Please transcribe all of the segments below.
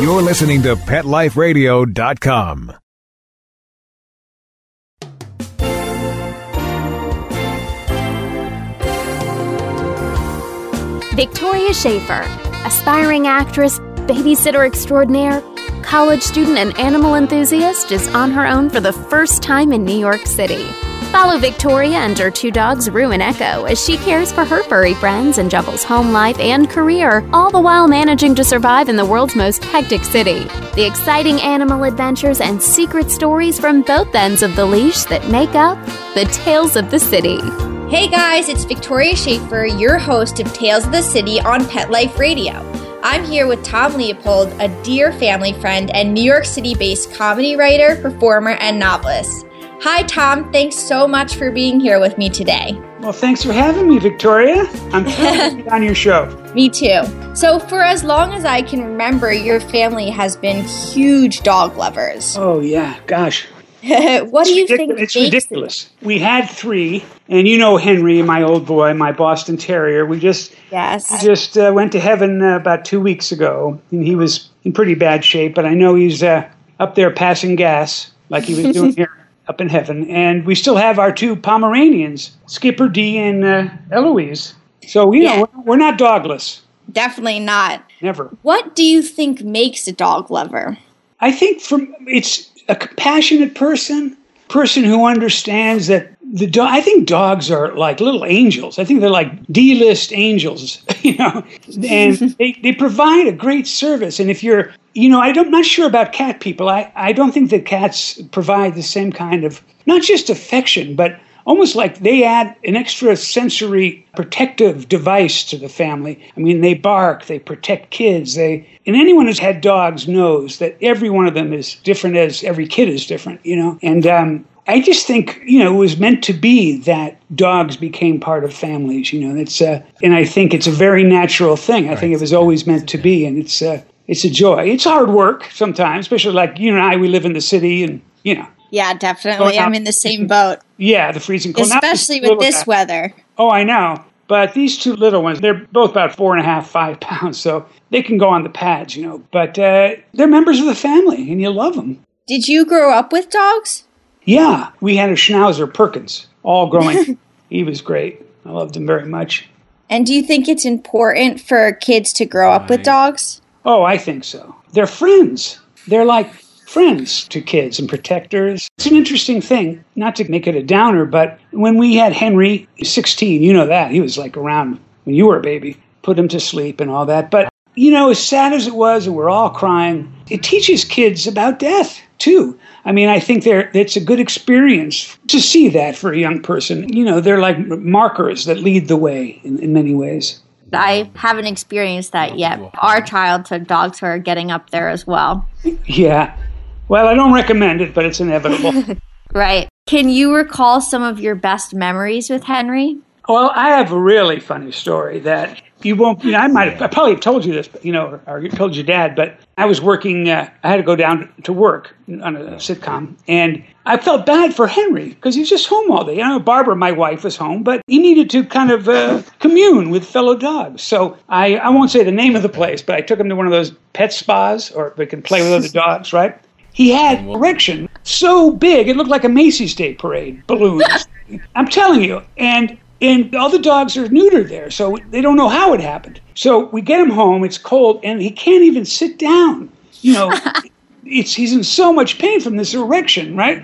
You're listening to PetLifeRadio.com. Victoria Schaefer, aspiring actress, babysitter extraordinaire, college student, and animal enthusiast, is on her own for the first time in New York City. Follow Victoria and her two dogs, Rue and Echo, as she cares for her furry friends and juggles home life and career, all the while managing to survive in the world's most hectic city. The exciting animal adventures and secret stories from both ends of the leash that make up the Tales of the City. Hey guys, it's Victoria Schaefer, your host of Tales of the City on Pet Life Radio. I'm here with Tom Leopold, a dear family friend and New York City based comedy writer, performer, and novelist. Hi, Tom. Thanks so much for being here with me today. Well, thanks for having me, Victoria. I'm thrilled to be on your show. Me too. So, for as long as I can remember, your family has been huge dog lovers. Oh, yeah. Gosh. what do you think? It's ridiculous. We had three, and you know Henry, my old boy, my Boston Terrier. We just Yes. we just uh, went to heaven uh, about two weeks ago, and he was in pretty bad shape. But I know he's uh, up there passing gas like he was doing here up in heaven. And we still have our two Pomeranians, Skipper D and uh, Eloise. So you Yeah. know we're, we're not dogless, Definitely not. never. What do you think makes a dog lover? I think from it's a compassionate person, person who understands that the dog. I think dogs are like little angels. I think they're like D-list angels, you know, and they, they provide a great service. And if you're, you know, I don't, I'm not sure about cat people. I, I don't think that cats provide the same kind of not just affection, but almost like they add an extra sensory protective device to the family. I mean, they bark, they protect kids, they and anyone who's had dogs knows that every one of them is different as every kid is different, you know. And um, I just think you know it was meant to be that dogs became part of families. You know, it's uh, and I think it's a very natural thing. I think it was always meant to be, and it's uh, it's a joy. It's hard work sometimes, especially like you and I. We live in the city, and you know, Yeah, definitely. Going I'm in the same boat, yeah, the freezing cold. Especially with this guy. weather. Oh, I know. But these two little ones, they're both about four and a half, five pounds, so they can go on the pads, you know. But uh, they're members of the family, and you love them. Did you grow up with dogs? Yeah, we had a Schnauzer Perkins, all growing. he was great. I loved him very much. And do you think it's important for kids to grow up with dogs? Oh, I think so. They're friends. They're like friends to kids and protectors. It's an interesting thing, not to make it a downer, but when we had Henry, 16, you know that, he was like around when you were a baby, put him to sleep and all that. But, you know, as sad as it was, and we're all crying, it teaches kids about death, too. I mean, I think they're, it's a good experience to see that for a young person. You know, they're like markers that lead the way in, in many ways. I haven't experienced that yet. Our childhood dogs are getting up there as well. Yeah. Well, I don't recommend it, but it's inevitable. Right. Can you recall some of your best memories with Henry? Well, I have a really funny story that you won't. You know, I might have. I probably have told you this, but, you know, or, or told your dad. But I was working. Uh, I had to go down to work on a sitcom, and I felt bad for Henry because he's just home all day. You know, Barbara, my wife, was home, but he needed to kind of uh, commune with fellow dogs. So I, I won't say the name of the place, but I took him to one of those pet spas, or they can play with other dogs, right? He had erection so big it looked like a Macy's Day Parade balloon. I'm telling you, and and all the dogs are neutered there, so they don't know how it happened. So we get him home. It's cold, and he can't even sit down. You know, it's he's in so much pain from this erection, right?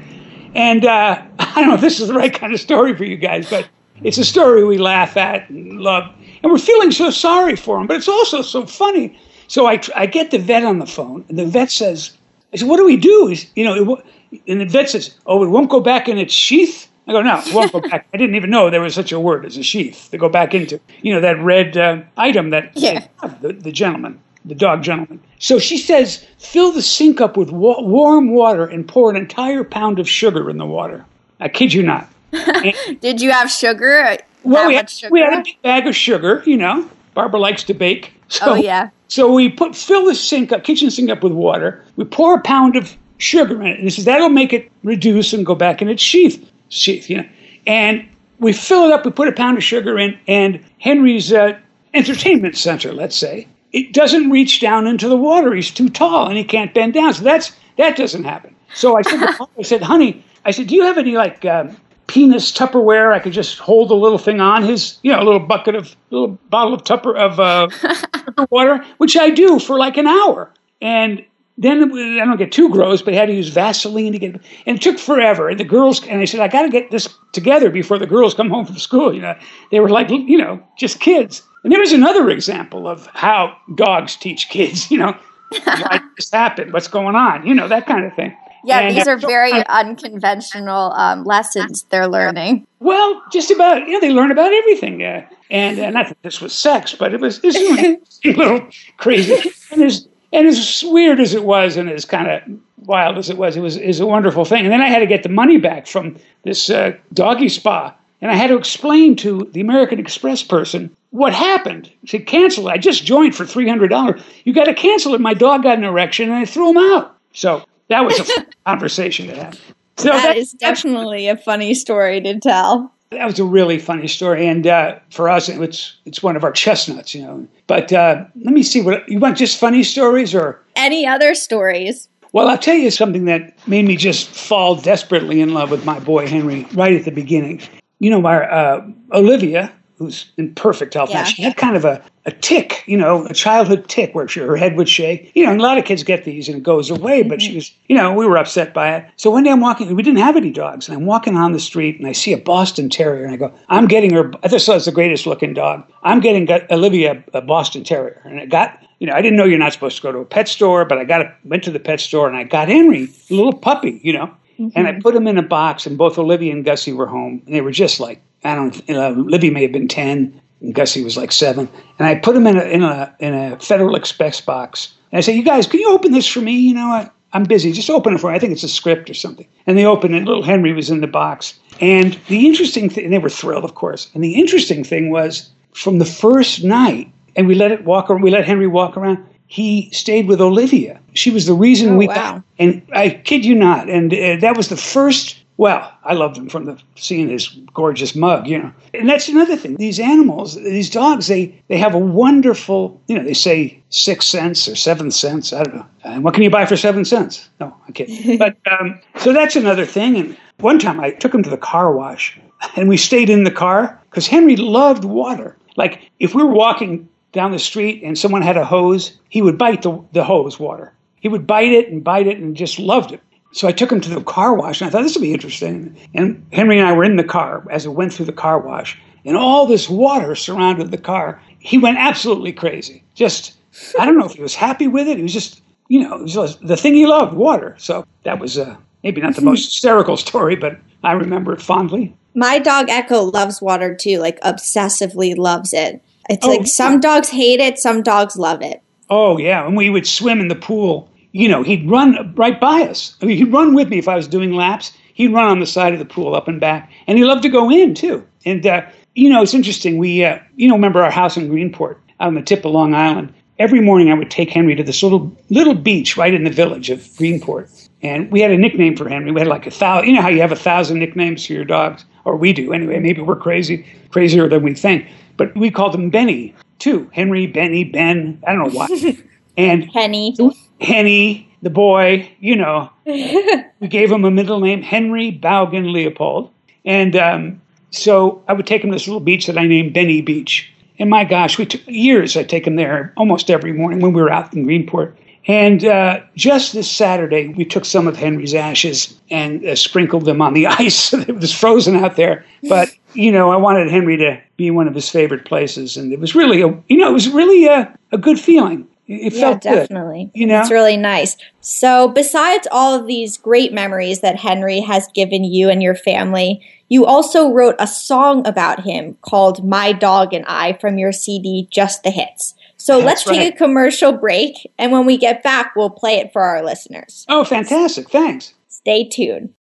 And uh, I don't know if this is the right kind of story for you guys, but it's a story we laugh at and love, and we're feeling so sorry for him. But it's also so funny. So I I get the vet on the phone, and the vet says, "I said, what do we do?" He's, you know, it, and the vet says, "Oh, it won't go back in its sheath." I go, no, it won't go back. I didn't even know there was such a word as a sheath to go back into. You know, that red uh, item that Yeah. the, the gentleman, the dog gentleman. So she says, fill the sink up with wa- warm water and pour an entire pound of sugar in the water. I kid you not. Did you have sugar? Well, we had, sugar? we had a big bag of sugar, you know. Barbara likes to bake. So, Oh, yeah. So we put fill the sink up, kitchen sink up with water. We pour a pound of sugar in it, and he says that'll make it reduce and go back in its sheath. Sheath, you know. And we fill it up. We put a pound of sugar in, and Henry's uh, entertainment center, let's say, it doesn't reach down into the water. He's too tall and he can't bend down. So that's that doesn't happen. So I said, I said, honey, I said, do you have any like um, penis Tupperware? I could just hold a little thing on his, you know, a little bucket of, little bottle of Tupper of uh, water, which I do for like an hour. And then I don't get too gross, but I had to use Vaseline to get, and it took forever. And the girls, and I said, I got to get this together before the girls come home from school. You know, they were like, you know, just kids. And there was another example of how dogs teach kids. You know, why this happened? What's going on? You know, that kind of thing. Yeah, and, these uh, are very unconventional um, lessons they're learning. Well, just about, you know, they learn about everything. Uh, and uh, not that this was sex, but it was, was a little crazy. And, as and as weird as it was and as kind of wild as it was, it was is a wonderful thing. And then I had to get the money back from this uh, doggy spa. And I had to explain to the American Express person what happened. He said, cancel it. I just joined for $300. You got to cancel it. My dog got an erection and I threw him out. So that was a conversation to have. So that, that is definitely a funny story to tell. That was a really funny story, and uh, for us, it's it's one of our chestnuts, you know. But uh, let me see what you want. Just funny stories, or any other stories? Well, I'll tell you something that made me just fall desperately in love with my boy Henry right at the beginning. You know, our uh, Olivia, who's in perfect health yeah. now, she had kind of a, a tic, you know, a childhood tic where she, her head would shake. You know, a lot of kids get these and it goes away, but she mm-hmm. was, you know, we were upset by it. So one day I'm walking, we didn't have any dogs, and I'm walking on the street and I see a Boston Terrier and I go, I'm getting her, I just thought it's the greatest looking dog. I'm getting Olivia a Boston Terrier. And it got, you know, I didn't know you're not supposed to go to a pet store, but I got a, went to the pet store and I got Henry, a little puppy, you know, mm-hmm. and I put him in a box and both Olivia and Gussie were home and they were just like, I don't, know, Livy may have been 10 and Gussie was like seven. And I put them in a in a in a Federal Express box. And I say, "You guys, can you open this for me? You know, I, I'm busy. Just open it for me. I think it's a script or something." And they opened it. Little Henry was in the box. And the interesting thing, they were thrilled, of course. And the interesting thing was, from the first night, and we let it walk. Around we let Henry walk around. He stayed with Olivia. She was the reason oh, we. Wow. And I kid you not. And uh, that was the first well, I loved him from the seeing his gorgeous mug, you know. And that's another thing. These animals, these dogs, they they have a wonderful, you know, they say sixth sense or seventh sense. I don't know. And what can you buy for seven cents? No, I'm kidding. but um, so that's another thing. And one time I took him to the car wash, and we stayed in the car because Henry loved water. Like if we were walking down the street and someone had a hose, he would bite the, the hose water. He would bite it and bite it and just loved it. So I took him to the car wash, and I thought this would be interesting. And Henry and I were in the car as it went through the car wash, and all this water surrounded the car. He went absolutely crazy. Just, I don't know if he was happy with it. He was just, you know, it was the thing he loved, water. So that was uh, maybe not the most hysterical story, but I remember it fondly. My dog Echo loves water too, like obsessively loves it. It's oh, like some dogs hate it, some dogs love it. Oh yeah, and we would swim in the pool you know, he'd run right by us. I mean, he'd run with me if I was doing laps. He'd run on the side of the pool up and back, and he loved to go in too. And uh, you know, it's interesting. We, uh, you know, remember our house in Greenport out on the tip of Long Island. Every morning, I would take Henry to this little little beach right in the village of Greenport, and we had a nickname for Henry. We had like a thousand. You know how you have a thousand nicknames for your dogs, or we do anyway. Maybe we're crazy, crazier than we think. But we called him Benny too. Henry, Benny, Ben. I don't know why. And Henny. Henny, the boy, you know, we gave him a middle name, Henry Baugen Leopold. And um, so I would take him to this little beach that I named Benny Beach. And my gosh, we took years. I'd take him there almost every morning when we were out in Greenport. And uh, just this Saturday, we took some of Henry's ashes and uh, sprinkled them on the ice. it was frozen out there. But, you know, I wanted Henry to be one of his favorite places. And it was really, a, you know, it was really a, a good feeling. It yeah, felt definitely. Good, you know, it's really nice. So, besides all of these great memories that Henry has given you and your family, you also wrote a song about him called "My Dog and I" from your CD, Just the Hits. So That's let's right. take a commercial break, and when we get back, we'll play it for our listeners. Oh, fantastic! Thanks. Stay tuned.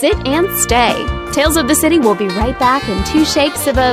Sit and stay. Tales of the City will be right back in two shakes of a,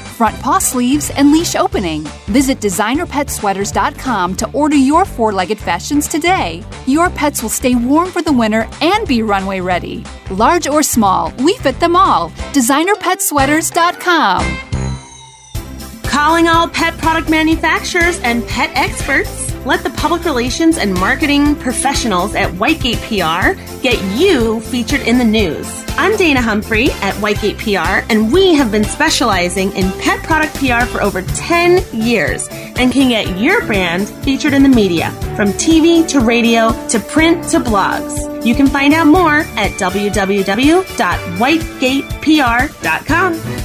front paw sleeves, and leash opening. Visit designerpetsweaters.com to order your four legged fashions today. Your pets will stay warm for the winter and be runway ready. Large or small, we fit them all. DesignerPetSweaters.com. Calling all pet product manufacturers and pet experts. Let the public relations and marketing professionals at Whitegate PR get you featured in the news. I'm Dana Humphrey at Whitegate PR, and we have been specializing in pet product PR for over 10 years and can get your brand featured in the media from TV to radio to print to blogs. You can find out more at www.whitegatepr.com.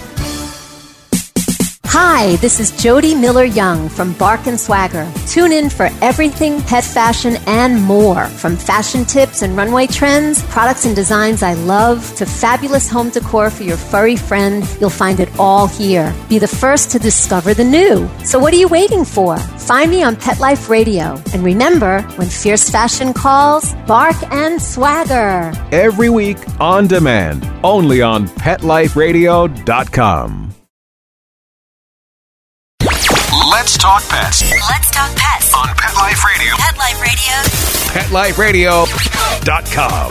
Hi, this is Jody Miller Young from Bark and Swagger. Tune in for everything pet fashion and more. From fashion tips and runway trends, products and designs I love, to fabulous home decor for your furry friend, you'll find it all here. Be the first to discover the new. So what are you waiting for? Find me on Pet Life Radio. And remember, when fierce fashion calls, bark and swagger. Every week on demand, only on PetLifeRadio.com. talk pets Let's talk pets on Pet Life Radio. Pet Life Radio. PetLifeRadio.com.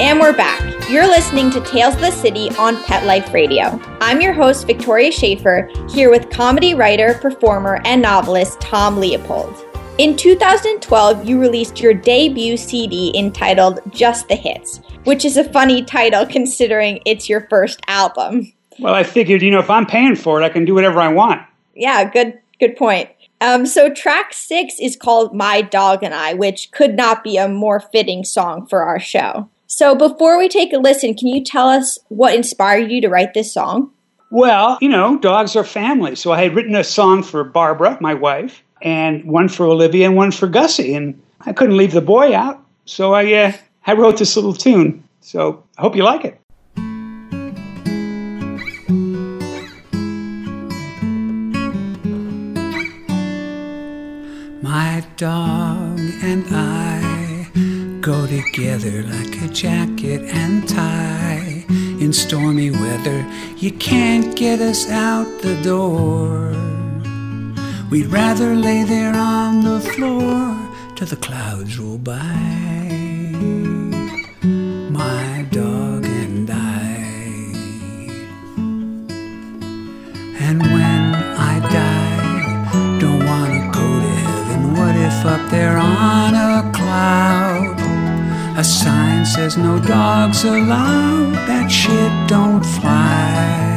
And we're back. You're listening to Tales of the City on Pet Life Radio. I'm your host, Victoria Schaefer, here with comedy writer, performer, and novelist Tom Leopold. In 2012, you released your debut CD entitled Just the Hits, which is a funny title considering it's your first album. Well, I figured, you know, if I'm paying for it, I can do whatever I want. Yeah, good good point. Um, so track six is called My Dog and I, which could not be a more fitting song for our show. So before we take a listen, can you tell us what inspired you to write this song? Well, you know, dogs are family. So I had written a song for Barbara, my wife, and one for Olivia and one for Gussie. And I couldn't leave the boy out. So I, uh, I wrote this little tune. So I hope you like it. My dog and I go together like a jacket and tie. In stormy weather, you can't get us out the door. We'd rather lay there on the floor till the clouds roll by. My dog and I. And when I die, don't wanna go to heaven. What if up there on a cloud, a sign says no dogs allowed? That shit don't fly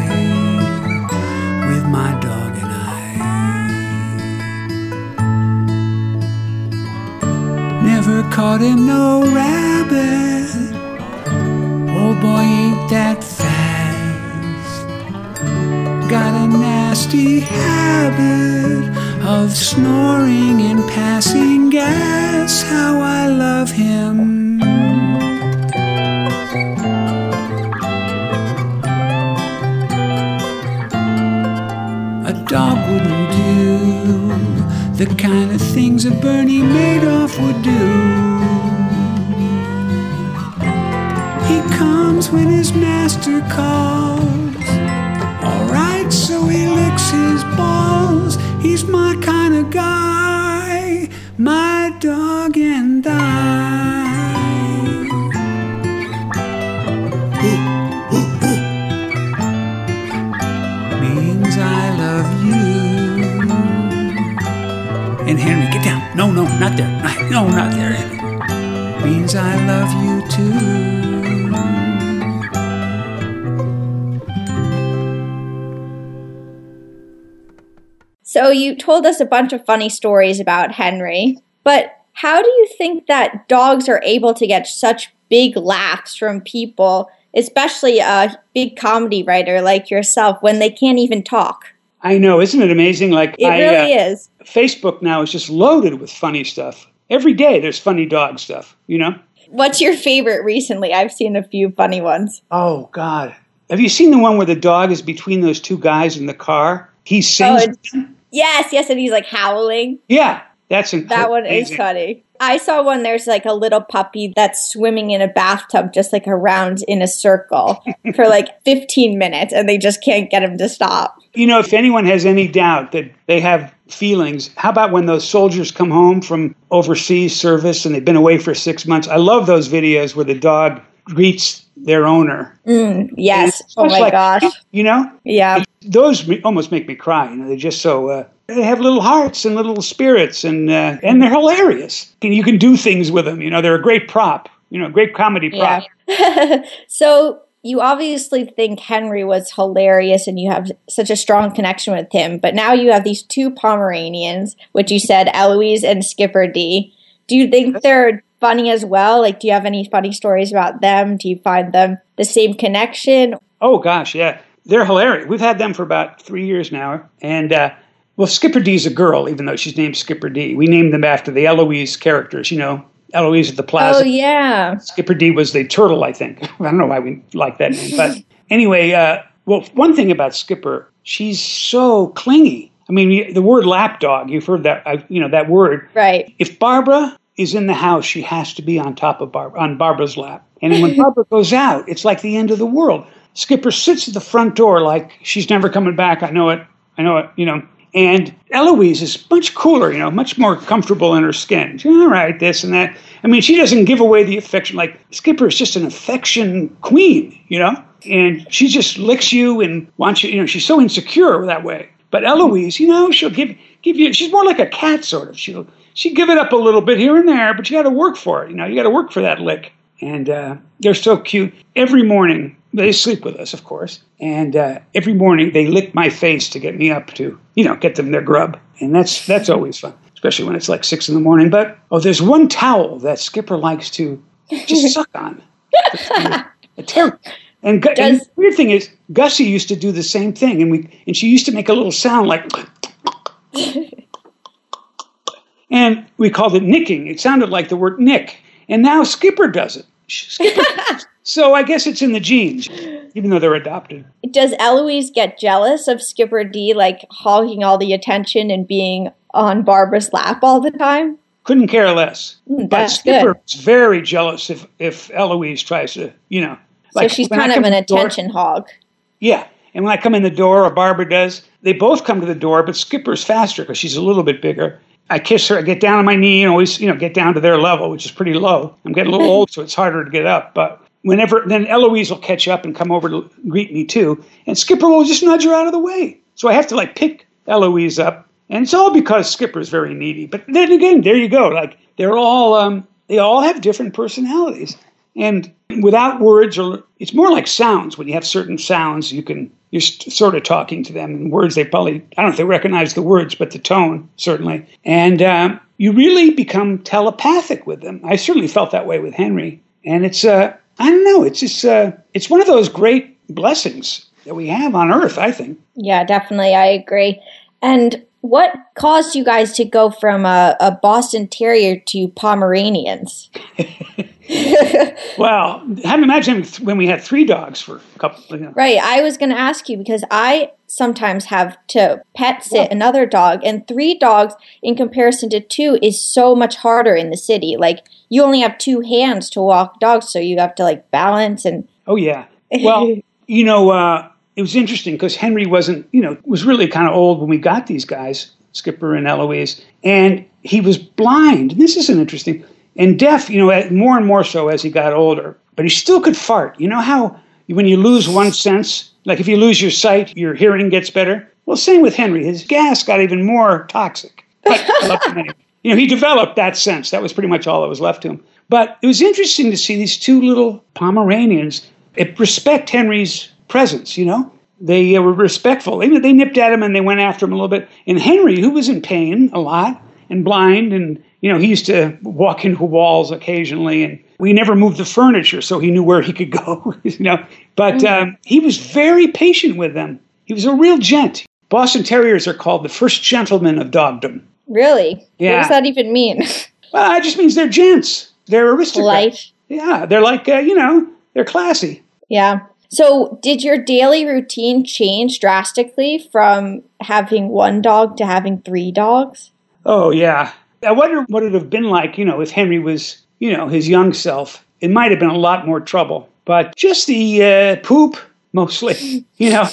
caught him no rabbit. Old boy ain't that fast got a nasty habit of snoring and passing gas. How I love him. A dog wouldn't do the kind of things a Bernie Madoff would do. Comes when his master calls. Alright, so he licks his balls. He's my kind of guy, my dog and I. Means I love you. And Henry, get down. No, no, not there. No, not there. Means I love you too. So you told us a bunch of funny stories about Henry, but how do you think that dogs are able to get such big laughs from people, especially a big comedy writer like yourself, when they can't even talk? I know, isn't it amazing? Like it I, really uh, is. Facebook now is just loaded with funny stuff. Every day there's funny dog stuff, you know? What's your favorite recently? I've seen a few funny ones. Oh God. Have you seen the one where the dog is between those two guys in the car? He sings. Oh, yes, yes, and he's like howling. Yeah, that's inc- That one is funny. I saw one there's like a little puppy that's swimming in a bathtub just like around in a circle for like 15 minutes and they just can't get him to stop. You know, if anyone has any doubt that they have feelings, how about when those soldiers come home from overseas service and they've been away for six months? I love those videos where the dog greets their owner. Mm, yes. Oh my like- gosh. You know? Yeah. Those almost make me cry. You know, they're just so. Uh, they have little hearts and little spirits, and uh, and they're hilarious. And you can do things with them. You know, they're a great prop. You know, great comedy prop. Yeah. so you obviously think Henry was hilarious and you have such a strong connection with him, but now you have these two Pomeranians, which you said Eloise and Skipper D. Do you think they're funny as well? Like, do you have any funny stories about them? Do you find them the same connection? Oh gosh, yeah, they're hilarious. We've had them for about three years now, and uh, well, Skipper D's a girl, even though she's named Skipper D. We named them after the Eloise characters. You know, Eloise at the Plaza. Oh, yeah. Skipper D was the turtle, I think. I don't know why we like that name, but anyway, uh, well, one thing about Skipper, she's so clingy. I mean, the word lapdog, you've heard that, I, you know, that word. Right. If Barbara is in the house, she has to be on top of Barbara, on Barbara's lap. And when Barbara goes out, it's like the end of the world. Skipper sits at the front door like she's never coming back. I know it. I know it, you know. And Eloise is much cooler, you know, much more comfortable in her skin. She's, All right, this and that. I mean, she doesn't give away the affection. Like Skipper is just an affection queen, you know, and she just licks you and wants you. You know, she's so insecure that way. But Eloise, you know, she'll give give you. She's more like a cat, sort of. She'll she give it up a little bit here and there, but you got to work for it. You know, you got to work for that lick. And uh, they're so cute. Every morning they sleep with us, of course, and uh, every morning they lick my face to get me up to, you know, get them their grub, and that's that's always fun, especially when it's like six in the morning. But oh, there's one towel that Skipper likes to just suck on. A ter- and, Gu- and the weird thing is, Gussie used to do the same thing, and we and she used to make a little sound like, and we called it nicking. It sounded like the word nick, and now Skipper does it. Skipper does it. So I guess it's in the genes, even though they're adopted. Does Eloise get jealous of Skipper D, like hogging all the attention and being on Barbara's lap all the time? Couldn't care less. Mm, but Skipper is very jealous if if Eloise tries to, you know. so she's kind of an the door- attention hog. Yeah. And when I come in the door, or Barbara does, they both come to the door, but Skipper's faster because she's a little bit bigger. I kiss her, I get down on my knee and always, you know, get down to their level, which is pretty low. I'm getting a little old, so it's harder to get up. But whenever, then Eloise will catch up and come over to greet me too. And Skipper will just nudge her out of the way. So I have to like pick Eloise up. And it's all because Skipper's very needy. But then again, there you go. Like they're all, um, they all have different personalities. And without words, or it's more like sounds. When you have certain sounds, you can you're sort of talking to them. In words, they probably I don't know if they recognize the words, but the tone certainly. And um, you really become telepathic with them. I certainly felt that way with Henry. And it's uh, I don't know. It's just uh, it's one of those great blessings that we have on Earth. I think. Yeah, definitely. I agree. And what caused you guys to go from a, a Boston Terrier to Pomeranians? Well, I have imagine when we had three dogs for a couple. You know, Right. I was going to ask you because I sometimes have to pet sit another dog, and three dogs in comparison to two is so much harder in the city. Like, you only have two hands to walk dogs, so you have to like balance and. Oh yeah. Well, you know, uh, it was interesting because Henry wasn't, you know, was really kind of old when we got these guys, Skipper and Eloise, and he was blind. This isn't interesting. And deaf, you know, more and more so as he got older. But he still could fart. You know how when you lose one sense, like if you lose your sight, your hearing gets better. Well, same with Henry. His gas got even more toxic. You know, he developed that sense. That was pretty much all that was left to him. But it was interesting to see these two little Pomeranians respect Henry's presence, you know? they uh, were respectful. They, they nipped at him and they went after him a little bit. And Henry, who was in pain a lot and blind, and you know he used to walk into walls occasionally, and we never moved the furniture, so he knew where he could go. you know, but mm-hmm. um, he was very patient with them. He was a real gent. Boston Terriers are called the first gentlemen of dogdom. Really? Yeah. What does that even mean? Well, it just means they're gents. They're aristocrats. Life. Yeah, they're like uh, you know, they're classy. Yeah. So, did your daily routine change drastically from having one dog to having three dogs? Oh yeah. I wonder what it would have been like, you know, if Henry was, you know, his young self. It might have been a lot more trouble. But just the uh, poop, mostly. You know,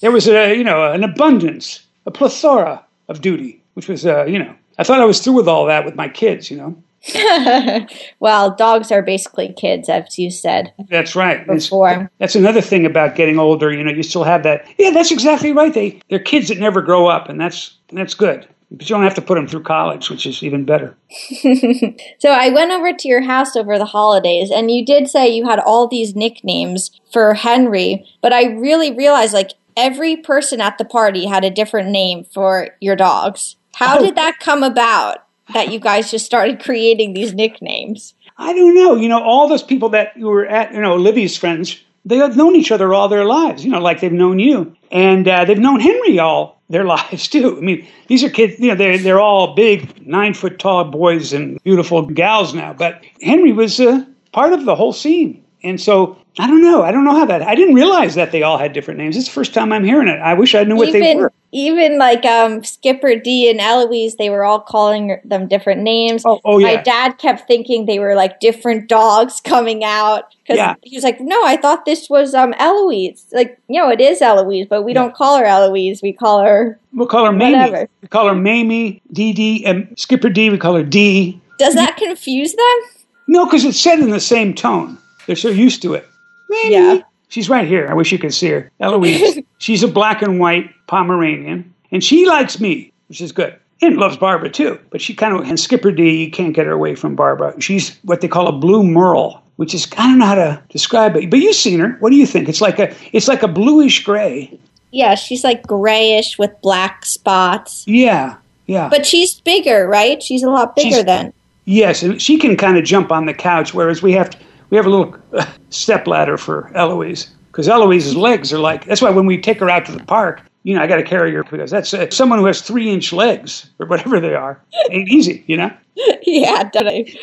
there was a, you know, an abundance, a plethora of duty, which was, uh, you know, I thought I was through with all that with my kids, you know. well, dogs are basically kids, as you said. That's right. Before. That's another thing about getting older. You know, you still have that. Yeah, that's exactly right. They they're kids that never grow up, and that's that's good. But you don't have to put them through college, which is even better. so I went over to your house over the holidays, and you did say you had all these nicknames for Henry, but I really realized like every person at the party had a different name for your dogs. How oh. did that come about? That you guys just started creating these nicknames? I don't know. You know, all those people that you were at, you know, Livy's friends, they have known each other all their lives, you know, like they've known you. And uh, they've known Henry all their lives, too. I mean, these are kids, you know, they're, they're all big, nine foot tall boys and beautiful gals now. But Henry was uh, part of the whole scene. And so I don't know. I don't know how that. I didn't realize that they all had different names. It's the first time I'm hearing it. I wish I knew what even, they were. Even like um, Skipper D and Eloise, they were all calling them different names. Oh, oh yeah. My dad kept thinking they were like different dogs coming out because yeah. he was like, "No, I thought this was um Eloise. Like, you know, it is Eloise, but we yeah. don't call her Eloise. We call her we'll call her Mamie. Whatever. We call her Mamie, Dee Dee, and Skipper D. We call her D. Does that confuse them? No, because it's said in the same tone. They're so used to it. Mamie. Yeah. She's right here. I wish you could see her. Eloise. She's a black and white Pomeranian, and she likes me, which is good. And loves Barbara too. But she kind of, and Skipper D, you can't get her away from Barbara. She's what they call a blue merle, which is, I don't know how to describe it, but you've seen her. What do you think? It's like a, it's like a bluish gray. Yeah, she's like grayish with black spots. Yeah, yeah. But she's bigger, right? She's a lot bigger she's, than. Yes, and she can kind of jump on the couch, whereas we have to, we have a little uh, step ladder for Eloise because Eloise's legs are like. That's why when we take her out to the park, you know, I got to carry her because that's uh, someone who has three inch legs or whatever they are. Ain't easy, you know. yeah, definitely.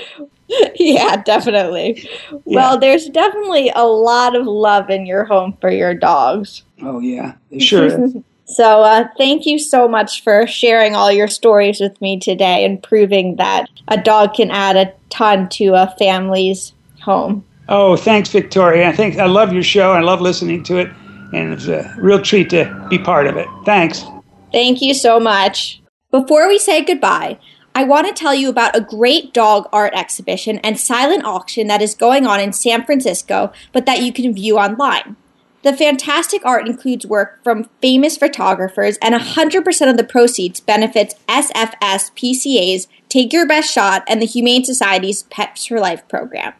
Yeah, definitely. Yeah. Well, there's definitely a lot of love in your home for your dogs. Oh yeah, sure. so, uh, thank you so much for sharing all your stories with me today and proving that a dog can add a ton to a family's home. Oh, thanks, Victoria. I think I love your show. I love listening to it, and it's a real treat to be part of it. Thanks. Thank you so much. Before we say goodbye, I want to tell you about a great dog art exhibition and silent auction that is going on in San Francisco, but that you can view online. The fantastic art includes work from famous photographers, and 100% of the proceeds benefits SF SPCA's Take Your Best Shot and the Humane Society's Pets for Life program.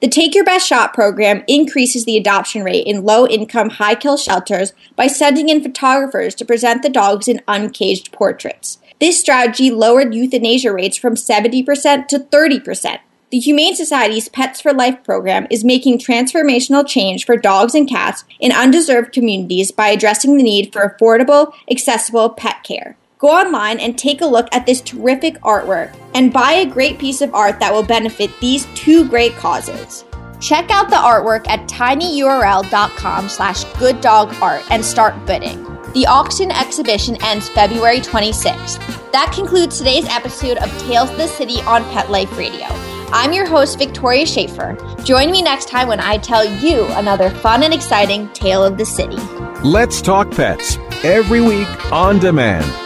The Take Your Best Shot program increases the adoption rate in low income, high kill shelters by sending in photographers to present the dogs in uncaged portraits. This strategy lowered euthanasia rates from 70% to 30%. The Humane Society's Pets for Life program is making transformational change for dogs and cats in undeserved communities by addressing the need for affordable, accessible pet care. Go online and take a look at this terrific artwork and buy a great piece of art that will benefit these two great causes. Check out the artwork at tinyurl.com slash gooddogart and start bidding. The auction exhibition ends February 26th. That concludes today's episode of Tales of the City on Pet Life Radio. I'm your host, Victoria Schaefer. Join me next time when I tell you another fun and exciting tale of the city. Let's talk pets every week on demand